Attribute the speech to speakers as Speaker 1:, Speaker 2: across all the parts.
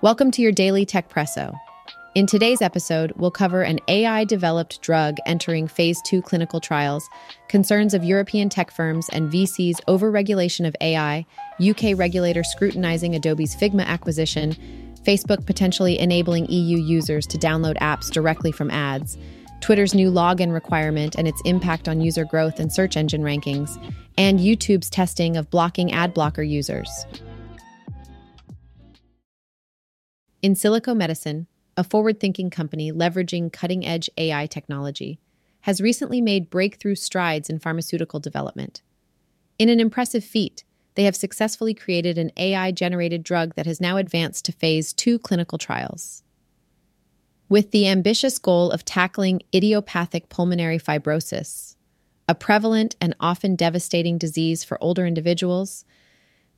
Speaker 1: Welcome to your daily Techpresso. In today's episode, we'll cover an AI developed drug entering phase two clinical trials, concerns of European tech firms and VCs overregulation of AI, UK regulator scrutinizing Adobe's Figma acquisition, Facebook potentially enabling EU users to download apps directly from ads, Twitter's new login requirement and its impact on user growth and search engine rankings, and YouTube's testing of blocking ad blocker users. Insilico Medicine, a forward thinking company leveraging cutting edge AI technology, has recently made breakthrough strides in pharmaceutical development. In an impressive feat, they have successfully created an AI generated drug that has now advanced to phase two clinical trials. With the ambitious goal of tackling idiopathic pulmonary fibrosis, a prevalent and often devastating disease for older individuals,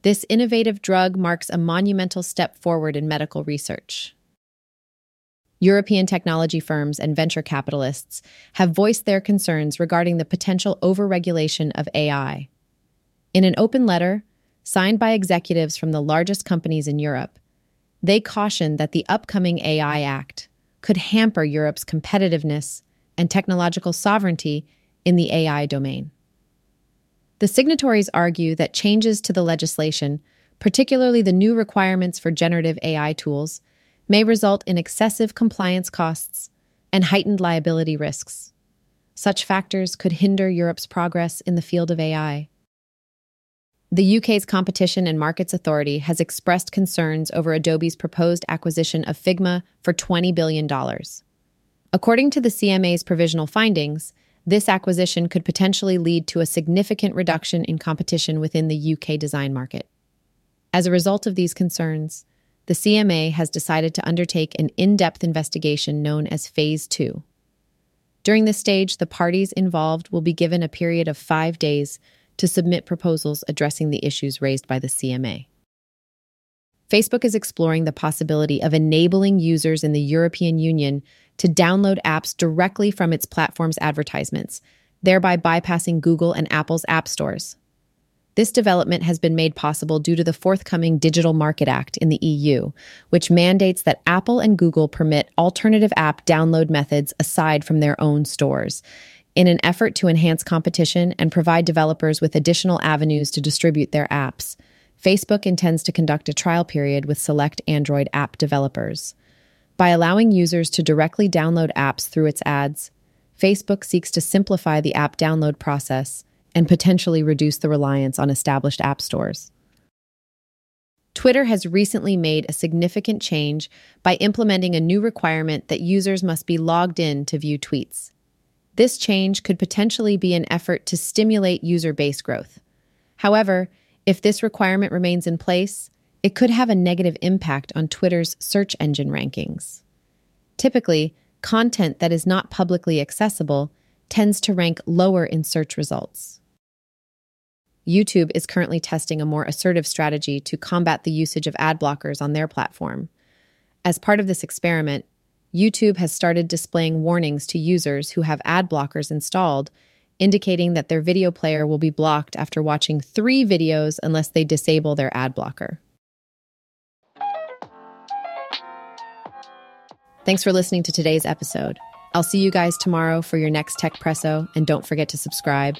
Speaker 1: this innovative drug marks a monumental step forward in medical research. European technology firms and venture capitalists have voiced their concerns regarding the potential overregulation of AI. In an open letter, signed by executives from the largest companies in Europe, they cautioned that the upcoming AI Act could hamper Europe's competitiveness and technological sovereignty in the AI domain. The signatories argue that changes to the legislation, particularly the new requirements for generative AI tools, may result in excessive compliance costs and heightened liability risks. Such factors could hinder Europe's progress in the field of AI. The UK's Competition and Markets Authority has expressed concerns over Adobe's proposed acquisition of Figma for $20 billion. According to the CMA's provisional findings, this acquisition could potentially lead to a significant reduction in competition within the UK design market. As a result of these concerns, the CMA has decided to undertake an in depth investigation known as Phase 2. During this stage, the parties involved will be given a period of five days to submit proposals addressing the issues raised by the CMA. Facebook is exploring the possibility of enabling users in the European Union to download apps directly from its platform's advertisements, thereby bypassing Google and Apple's app stores. This development has been made possible due to the forthcoming Digital Market Act in the EU, which mandates that Apple and Google permit alternative app download methods aside from their own stores, in an effort to enhance competition and provide developers with additional avenues to distribute their apps. Facebook intends to conduct a trial period with select Android app developers. By allowing users to directly download apps through its ads, Facebook seeks to simplify the app download process and potentially reduce the reliance on established app stores. Twitter has recently made a significant change by implementing a new requirement that users must be logged in to view tweets. This change could potentially be an effort to stimulate user base growth. However, if this requirement remains in place, it could have a negative impact on Twitter's search engine rankings. Typically, content that is not publicly accessible tends to rank lower in search results. YouTube is currently testing a more assertive strategy to combat the usage of ad blockers on their platform. As part of this experiment, YouTube has started displaying warnings to users who have ad blockers installed, indicating that their video player will be blocked after watching three videos unless they disable their ad blocker. Thanks for listening to today's episode. I'll see you guys tomorrow for your next Techpresso, and don't forget to subscribe.